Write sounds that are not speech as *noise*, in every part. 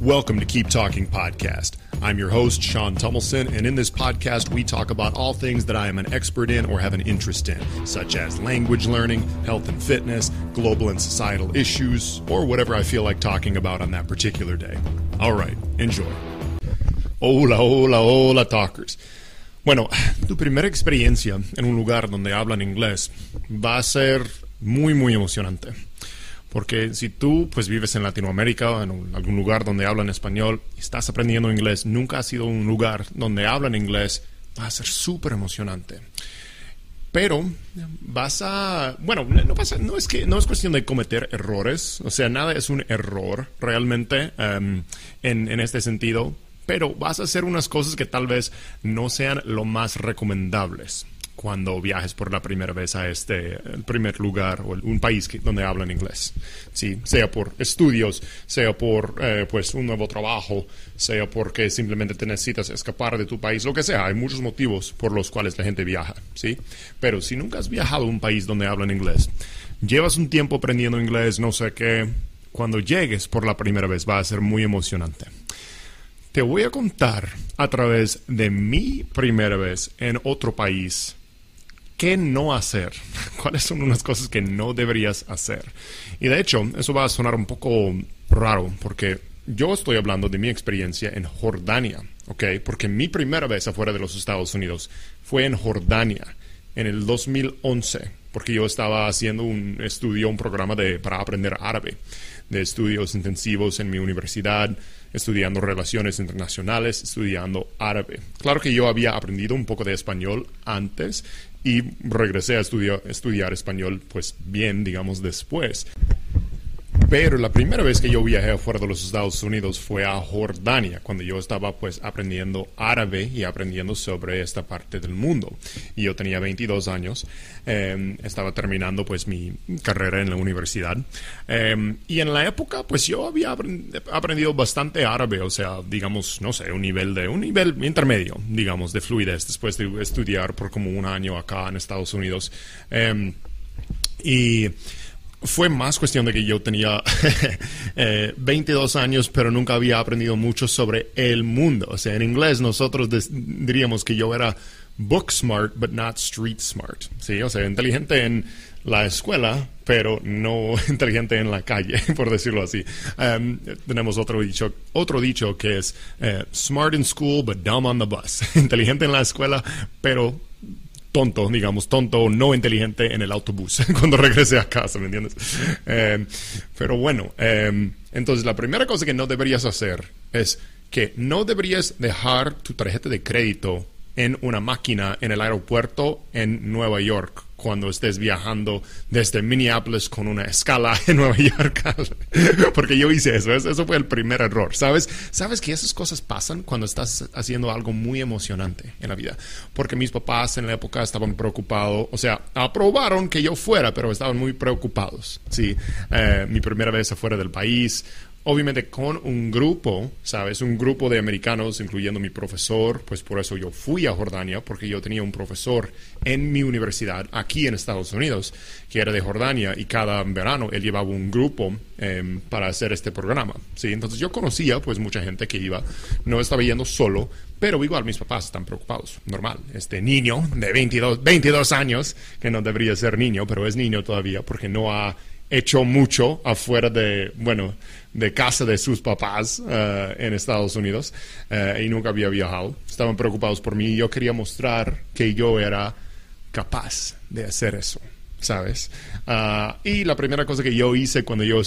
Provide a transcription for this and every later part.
Welcome to Keep Talking Podcast. I'm your host, Sean Tummelson, and in this podcast, we talk about all things that I am an expert in or have an interest in, such as language learning, health and fitness, global and societal issues, or whatever I feel like talking about on that particular day. All right, enjoy. Hola, hola, hola, talkers. Bueno, tu primera experiencia en un lugar donde hablan inglés va a ser muy, muy emocionante. Porque si tú pues vives en Latinoamérica o en algún lugar donde hablan español estás aprendiendo inglés, nunca has sido un lugar donde hablan inglés, va a ser súper emocionante. Pero vas a, bueno, no, pasa, no es que no es cuestión de cometer errores, o sea, nada es un error realmente um, en, en este sentido, pero vas a hacer unas cosas que tal vez no sean lo más recomendables cuando viajes por la primera vez a este primer lugar o un país que, donde hablan inglés. Sí, sea por estudios, sea por eh, pues un nuevo trabajo, sea porque simplemente te necesitas escapar de tu país, lo que sea. Hay muchos motivos por los cuales la gente viaja, ¿sí? Pero si nunca has viajado a un país donde hablan inglés, llevas un tiempo aprendiendo inglés, no sé qué, cuando llegues por la primera vez va a ser muy emocionante. Te voy a contar a través de mi primera vez en otro país qué no hacer, *laughs* cuáles son unas cosas que no deberías hacer. Y de hecho, eso va a sonar un poco raro porque yo estoy hablando de mi experiencia en Jordania, ¿ok? Porque mi primera vez afuera de los Estados Unidos fue en Jordania en el 2011, porque yo estaba haciendo un estudio, un programa de, para aprender árabe, de estudios intensivos en mi universidad, estudiando relaciones internacionales, estudiando árabe. Claro que yo había aprendido un poco de español antes y regresé a estudiar, estudiar español, pues bien, digamos, después. Pero la primera vez que yo viajé afuera de los Estados Unidos fue a Jordania, cuando yo estaba pues aprendiendo árabe y aprendiendo sobre esta parte del mundo. Y yo tenía 22 años, eh, estaba terminando pues mi carrera en la universidad. Eh, y en la época pues yo había aprendido bastante árabe, o sea, digamos, no sé, un nivel de, un nivel intermedio, digamos, de fluidez, después de estudiar por como un año acá en Estados Unidos. Eh, y fue más cuestión de que yo tenía 22 *laughs* eh, años, pero nunca había aprendido mucho sobre el mundo. O sea, en inglés nosotros diríamos que yo era book smart, but not street smart. Sí, o sea, inteligente en la escuela, pero no *laughs* inteligente en la calle, *laughs* por decirlo así. Um, tenemos otro dicho, otro dicho que es eh, smart in school, but dumb on the bus. inteligente en la escuela, pero tonto, digamos, tonto o no inteligente en el autobús *laughs* cuando regrese a casa, ¿me entiendes? Eh, pero bueno, eh, entonces la primera cosa que no deberías hacer es que no deberías dejar tu tarjeta de crédito en una máquina en el aeropuerto en Nueva York cuando estés viajando desde Minneapolis con una escala *laughs* en Nueva York. *laughs* Porque yo hice eso, eso fue el primer error, ¿sabes? Sabes que esas cosas pasan cuando estás haciendo algo muy emocionante en la vida. Porque mis papás en la época estaban preocupados, o sea, aprobaron que yo fuera, pero estaban muy preocupados, ¿sí? Eh, mi primera vez afuera del país, obviamente con un grupo, ¿sabes? Un grupo de americanos, incluyendo mi profesor, pues por eso yo fui a Jordania, porque yo tenía un profesor en mi universidad aquí en Estados Unidos, que era de Jordania, y cada verano él llevaba un grupo em, para hacer este programa, ¿sí? Entonces yo conocía pues mucha gente que iba, no estaba yendo solo, pero igual mis papás están preocupados, normal. Este niño de 22, 22 años, que no debería ser niño, pero es niño todavía, porque no ha hecho mucho afuera de, bueno, de casa de sus papás uh, en Estados Unidos uh, y nunca había viajado. Estaban preocupados por mí y yo quería mostrar que yo era capaz de hacer eso, ¿sabes? Uh, y la primera cosa que yo hice cuando yo,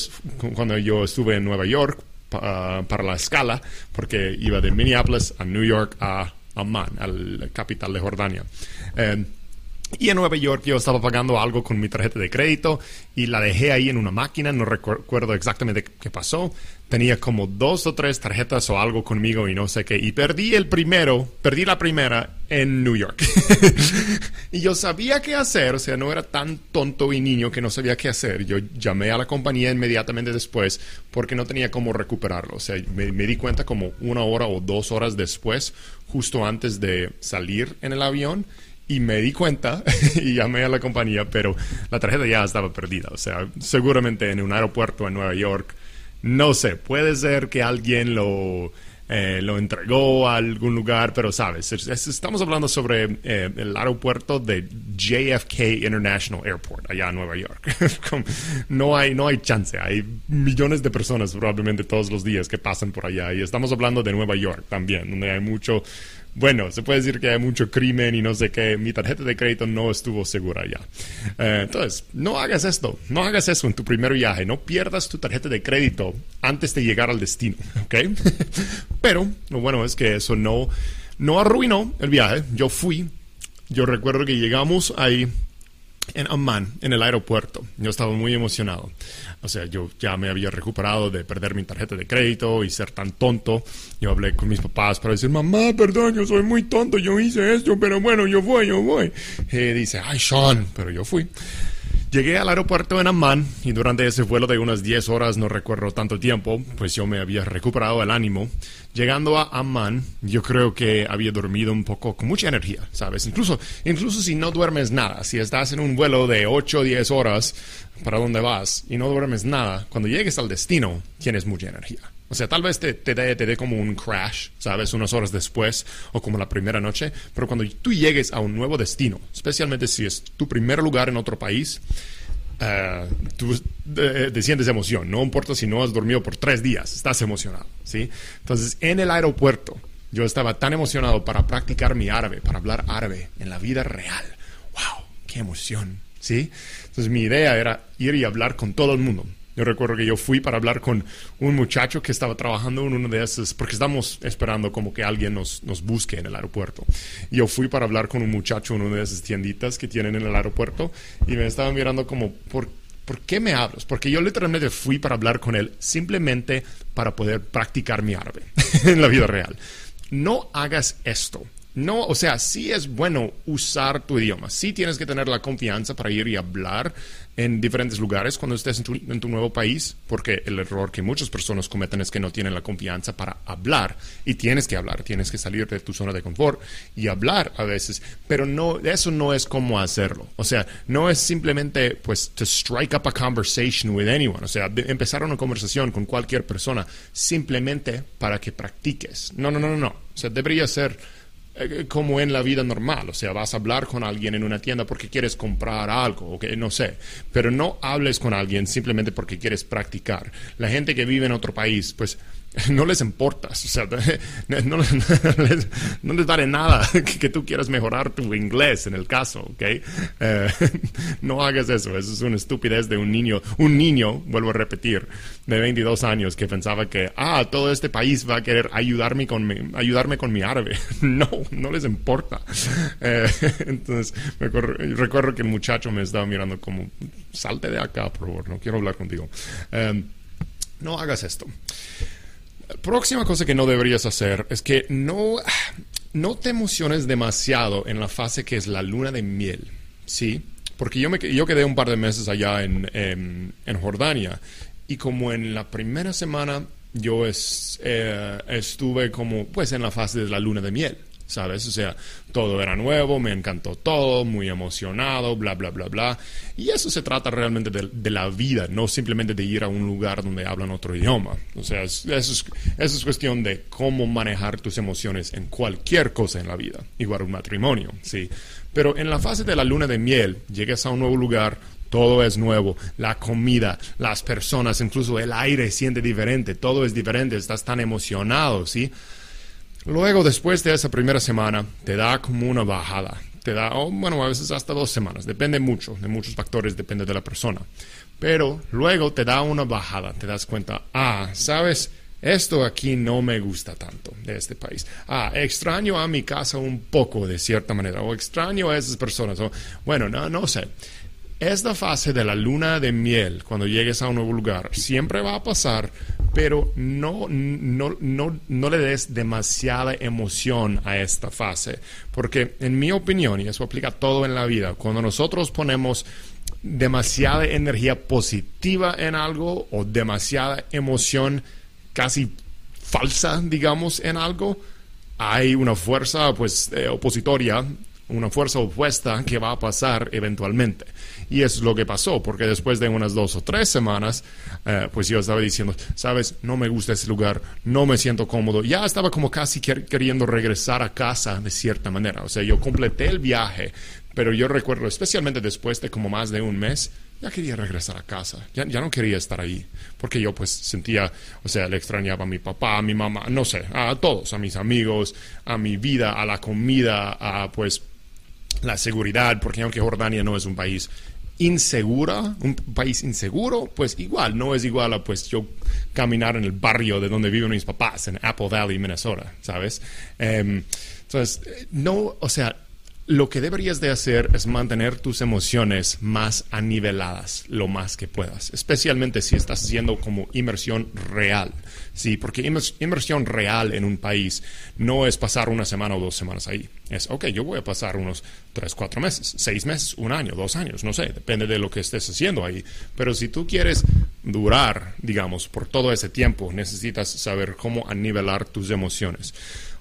cuando yo estuve en Nueva York para la escala, porque iba de Minneapolis a New York a Amman, a la capital de Jordania. Eh, y en Nueva York yo estaba pagando algo con mi tarjeta de crédito y la dejé ahí en una máquina, no recuerdo exactamente qué pasó. Tenía como dos o tres tarjetas o algo conmigo y no sé qué. Y perdí el primero, perdí la primera en New York. *laughs* y yo sabía qué hacer, o sea, no era tan tonto y niño que no sabía qué hacer. Yo llamé a la compañía inmediatamente después porque no tenía cómo recuperarlo. O sea, me, me di cuenta como una hora o dos horas después, justo antes de salir en el avión y me di cuenta *laughs* y llamé a la compañía, pero la tarjeta ya estaba perdida. O sea, seguramente en un aeropuerto en Nueva York No sé, puede ser que alguien lo eh, lo entregó a algún lugar, pero sabes, estamos hablando sobre eh, el aeropuerto de JFK International Airport, allá en Nueva York. *laughs* no, hay, no hay chance, hay millones de personas probablemente todos los días que pasan por allá y estamos hablando de Nueva York también, donde hay mucho bueno, se puede decir que hay mucho crimen y no sé qué, mi tarjeta de crédito no estuvo segura ya. Eh, entonces, no hagas esto, no hagas eso en tu primer viaje, no pierdas tu tarjeta de crédito antes de llegar al destino, *laughs* ¿ok? Pero lo bueno es que eso no, no arruinó el viaje, yo fui, yo recuerdo que llegamos ahí en Amman, en el aeropuerto. Yo estaba muy emocionado. O sea, yo ya me había recuperado de perder mi tarjeta de crédito y ser tan tonto. Yo hablé con mis papás para decir, mamá, perdón, yo soy muy tonto, yo hice esto, pero bueno, yo voy, yo voy. Y dice, ay, Sean, pero yo fui. Llegué al aeropuerto en Amman y durante ese vuelo de unas 10 horas, no recuerdo tanto tiempo, pues yo me había recuperado el ánimo. Llegando a Amman, yo creo que había dormido un poco con mucha energía, ¿sabes? Incluso, incluso si no duermes nada, si estás en un vuelo de 8 o 10 horas para donde vas y no duermes nada, cuando llegues al destino tienes mucha energía. O sea, tal vez te, te dé como un crash, ¿sabes? Unas horas después o como la primera noche. Pero cuando tú llegues a un nuevo destino, especialmente si es tu primer lugar en otro país, uh, tú eh, te sientes emoción. No importa si no has dormido por tres días, estás emocionado, ¿sí? Entonces, en el aeropuerto, yo estaba tan emocionado para practicar mi árabe, para hablar árabe en la vida real. ¡Wow! ¡Qué emoción! ¿Sí? Entonces, mi idea era ir y hablar con todo el mundo yo recuerdo que yo fui para hablar con un muchacho que estaba trabajando en uno de esos, porque estamos esperando como que alguien nos, nos busque en el aeropuerto. yo fui para hablar con un muchacho en una de esas tienditas que tienen en el aeropuerto y me estaba mirando como, ¿por, ¿por qué me hablas? Porque yo literalmente fui para hablar con él simplemente para poder practicar mi árabe *laughs* en la vida real. No hagas esto. No, o sea, sí es bueno usar tu idioma, sí tienes que tener la confianza para ir y hablar en diferentes lugares cuando estés en tu, nuevo país, porque el error que muchas personas cometen es que no tienen la confianza para hablar. Y tienes que hablar, tienes que salir de tu zona de confort y hablar a veces, pero no, eso no es como hacerlo, o sea, no es simplemente pues to strike up a conversation with anyone, o sea, empezar una conversación con cualquier persona simplemente para que practiques, no, no, no, no, no, o sea, debería ser eh, como en la vida normal, o sea, vas a hablar con alguien en una tienda porque quieres comprar algo, o que no sé, pero no hables con alguien simplemente porque quieres practicar. La gente que vive en otro país, pues *laughs* no les importa, o sea, *laughs* no, les, no vale nada *laughs* que, tú quieras mejorar tu inglés en el caso, ¿ok? Eh, no hagas eso, eso es una estupidez de un niño, un niño, vuelvo a repetir, de 22 años que pensaba que, ah, todo este país va a querer ayudarme con mi, ayudarme con mi árabe. No, no les importa. Eh, entonces, recuerdo, que el muchacho me estaba mirando como, salte de acá, por favor, no quiero hablar contigo. Eh, no hagas esto. Próxima cosa que no deberías hacer es que no, no te emociones demasiado en la fase que es la luna de miel, ¿sí? Porque yo, me, yo quedé un par de meses allá en, en, Jordania y como en la primera semana yo es, eh, estuve como pues en la fase de la luna de miel. ¿Sabes? O sea, todo era nuevo, me encantó todo, muy emocionado, bla, bla, bla, bla. Y eso se trata realmente de, la vida, no simplemente de ir a un lugar donde hablan otro idioma. O sea, eso, es, eso es cuestión de cómo manejar tus emociones en cualquier cosa en la vida, igual un matrimonio, ¿sí? Pero en la fase de la luna de miel, llegas a un nuevo lugar, todo es nuevo, la comida, las personas, incluso el aire siente diferente, todo es diferente, estás tan emocionado, ¿sí? Luego, después de esa primera semana, te da como una bajada. Te da, oh, bueno, a veces hasta dos semanas. Depende mucho, de muchos factores, depende de la persona. Pero luego te da una bajada. Te das cuenta, ah, sabes, esto aquí no me gusta tanto de este país. Ah, extraño a mi casa un poco de cierta manera. O extraño a esas personas. O, bueno, no, no sé. Esta fase de la luna de miel, cuando llegues a un nuevo lugar, siempre va a pasar, pero no, no, no, no le des demasiada emoción a esta fase, porque en mi opinión, y eso aplica todo en la vida, cuando nosotros ponemos demasiada energía positiva en algo o demasiada emoción casi falsa, digamos, en algo, hay una fuerza pues eh, opositoria una fuerza opuesta que va a pasar eventualmente. Y es lo que pasó, porque después de unas dos o tres semanas, eh, pues yo estaba diciendo, sabes, no me gusta ese lugar, no me siento cómodo. Ya estaba como casi queriendo regresar a casa de cierta manera. O sea, yo completé el viaje, pero yo recuerdo, especialmente después de como más de un mes, ya quería regresar a casa, ya, ya, no quería estar ahí, porque yo pues sentía, o sea, le extrañaba a mi papá, a mi mamá, no sé, a todos, a mis amigos, a mi vida, a la comida, a pues la seguridad, porque aunque Jordania no es un país insegura, un país inseguro, pues igual, no es igual a pues yo caminar en el barrio de donde viven mis papás, en Apple Valley, Minnesota, ¿sabes? Em, entonces, no, o sea, lo que deberías de hacer es mantener tus emociones más aniveladas lo más que puedas, especialmente si estás haciendo como inmersión real, sí, porque inmersión real en un país no es pasar una semana o dos semanas ahí, es, ok, yo voy a pasar unos tres, cuatro meses, seis meses, un año, dos años, no sé, depende de lo que estés haciendo ahí, pero si tú quieres durar, digamos, por todo ese tiempo, necesitas saber cómo anivelar tus emociones.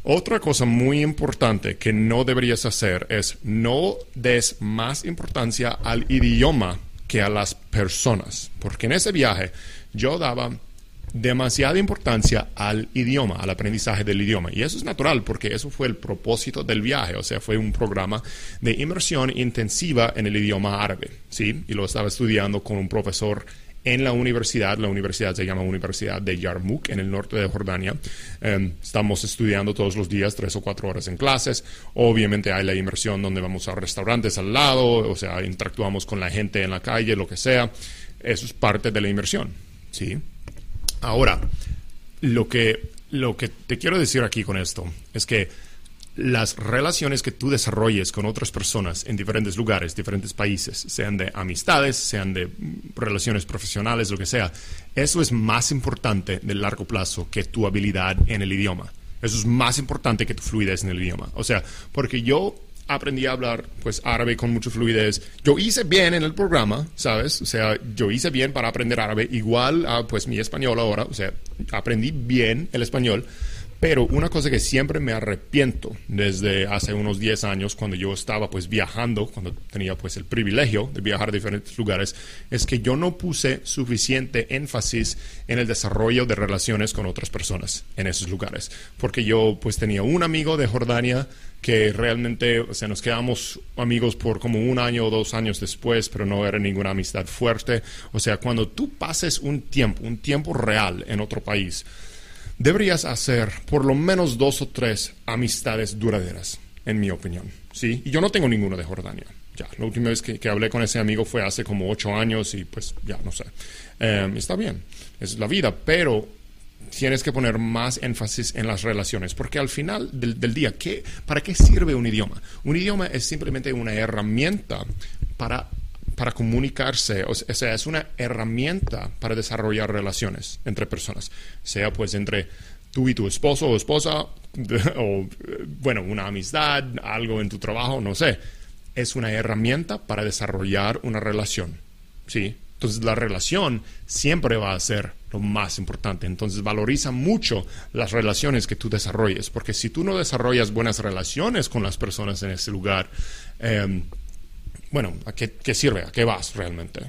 Otra cosa muy importante que no deberías hacer es no des más importancia al idioma que a las personas, porque en ese viaje yo daba demasiada importancia al idioma, al aprendizaje del idioma. Y eso es natural porque eso fue el propósito del viaje, o sea, fue un programa de inmersión intensiva en el idioma árabe, ¿sí? Y lo estaba estudiando con un profesor en la universidad. La universidad se llama Universidad de Yarmouk, en el norte de Jordania. Em, estamos estudiando todos los días, tres o cuatro horas en clases. Obviamente hay la inmersión donde vamos a restaurantes al lado, o sea, interactuamos con la gente en la calle, lo que sea. Eso es parte de la inmersión, ¿sí? Ahora, lo que, lo que te quiero decir aquí con esto es que las relaciones que tú desarrolles con otras personas en diferentes lugares, diferentes países, sean de amistades, sean de relaciones profesionales, lo que sea, eso es más importante de largo plazo que tu habilidad en el idioma. Eso es más importante que tu fluidez en el idioma. O sea, porque yo aprendí a hablar pues árabe con mucha fluidez. Yo hice bien en el programa, ¿sabes? O sea, yo hice bien para aprender árabe, igual a pues mi español ahora, o sea, aprendí bien el español pero una cosa que siempre me arrepiento desde hace unos 10 años, cuando yo estaba pues viajando, cuando tenía pues el privilegio de viajar a diferentes lugares, es que yo no puse suficiente énfasis en el desarrollo de relaciones con otras personas en esos lugares. Porque yo pues tenía un amigo de Jordania que realmente, o nos quedamos amigos por como un año o dos años después, pero no era ninguna amistad fuerte. O sea, cuando tú pases un tiempo, un tiempo real en otro país, deberías hacer por lo menos dos o tres amistades duraderas, en mi opinión. ¿sí? Y yo no tengo ninguna de Jordania. Ya, la última vez que, hablé con ese amigo fue hace como ocho años y pues ya, no sé. Em, está bien, es la vida, pero tienes que poner más énfasis en las relaciones, porque al final del, del, día, ¿qué, ¿para qué sirve un idioma? Un idioma es simplemente una herramienta para para comunicarse, o sea, es una herramienta para desarrollar relaciones entre personas, sea pues entre tú y tu esposo o esposa, o bueno, una amistad, algo en tu trabajo, no sé. Es una herramienta para desarrollar una relación, ¿sí? Entonces la relación siempre va a ser lo más importante. Entonces valoriza mucho las relaciones que tú desarrolles, porque si tú no desarrollas buenas relaciones con las personas en ese lugar, eh, bueno, ¿a qué, sirve? ¿A qué vas realmente?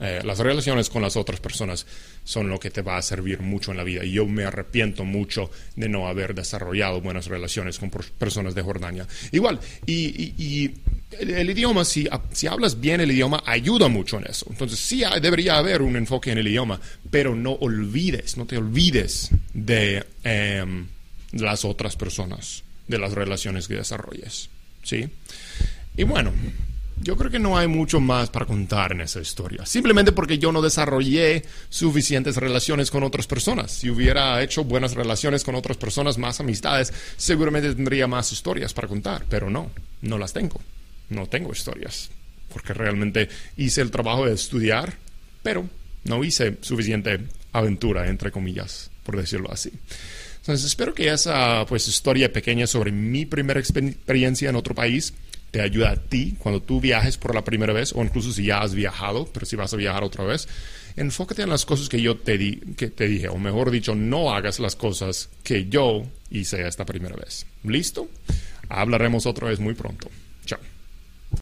Eh, las relaciones con las otras personas son lo que te va a servir mucho en la vida. Y yo me arrepiento mucho de no haber desarrollado buenas relaciones con personas de Jordania. Igual, y, el, idioma, si, si, hablas bien el idioma, ayuda mucho en eso. Entonces, sí debería haber un enfoque en el idioma, pero no olvides, no te olvides de em, las otras personas, de las relaciones que desarrolles. ¿Sí? Y bueno, yo creo que no hay mucho más para contar en esa historia. Simplemente porque yo no desarrollé suficientes relaciones con otras personas. Si hubiera hecho buenas relaciones con otras personas, más amistades, seguramente tendría más historias para contar. Pero no, no las tengo. No tengo historias. Porque realmente hice el trabajo de estudiar, pero no hice suficiente aventura, entre comillas, por decirlo así. Entonces espero que esa pues historia pequeña sobre mi primera experiencia en otro país te ayuda a ti cuando tú viajes por la primera vez o incluso si ya has viajado, pero si vas a viajar otra vez, enfócate en las cosas que yo te, di, que te dije, o mejor dicho, no hagas las cosas que yo hice esta primera vez. ¿Listo? Hablaremos otra vez muy pronto.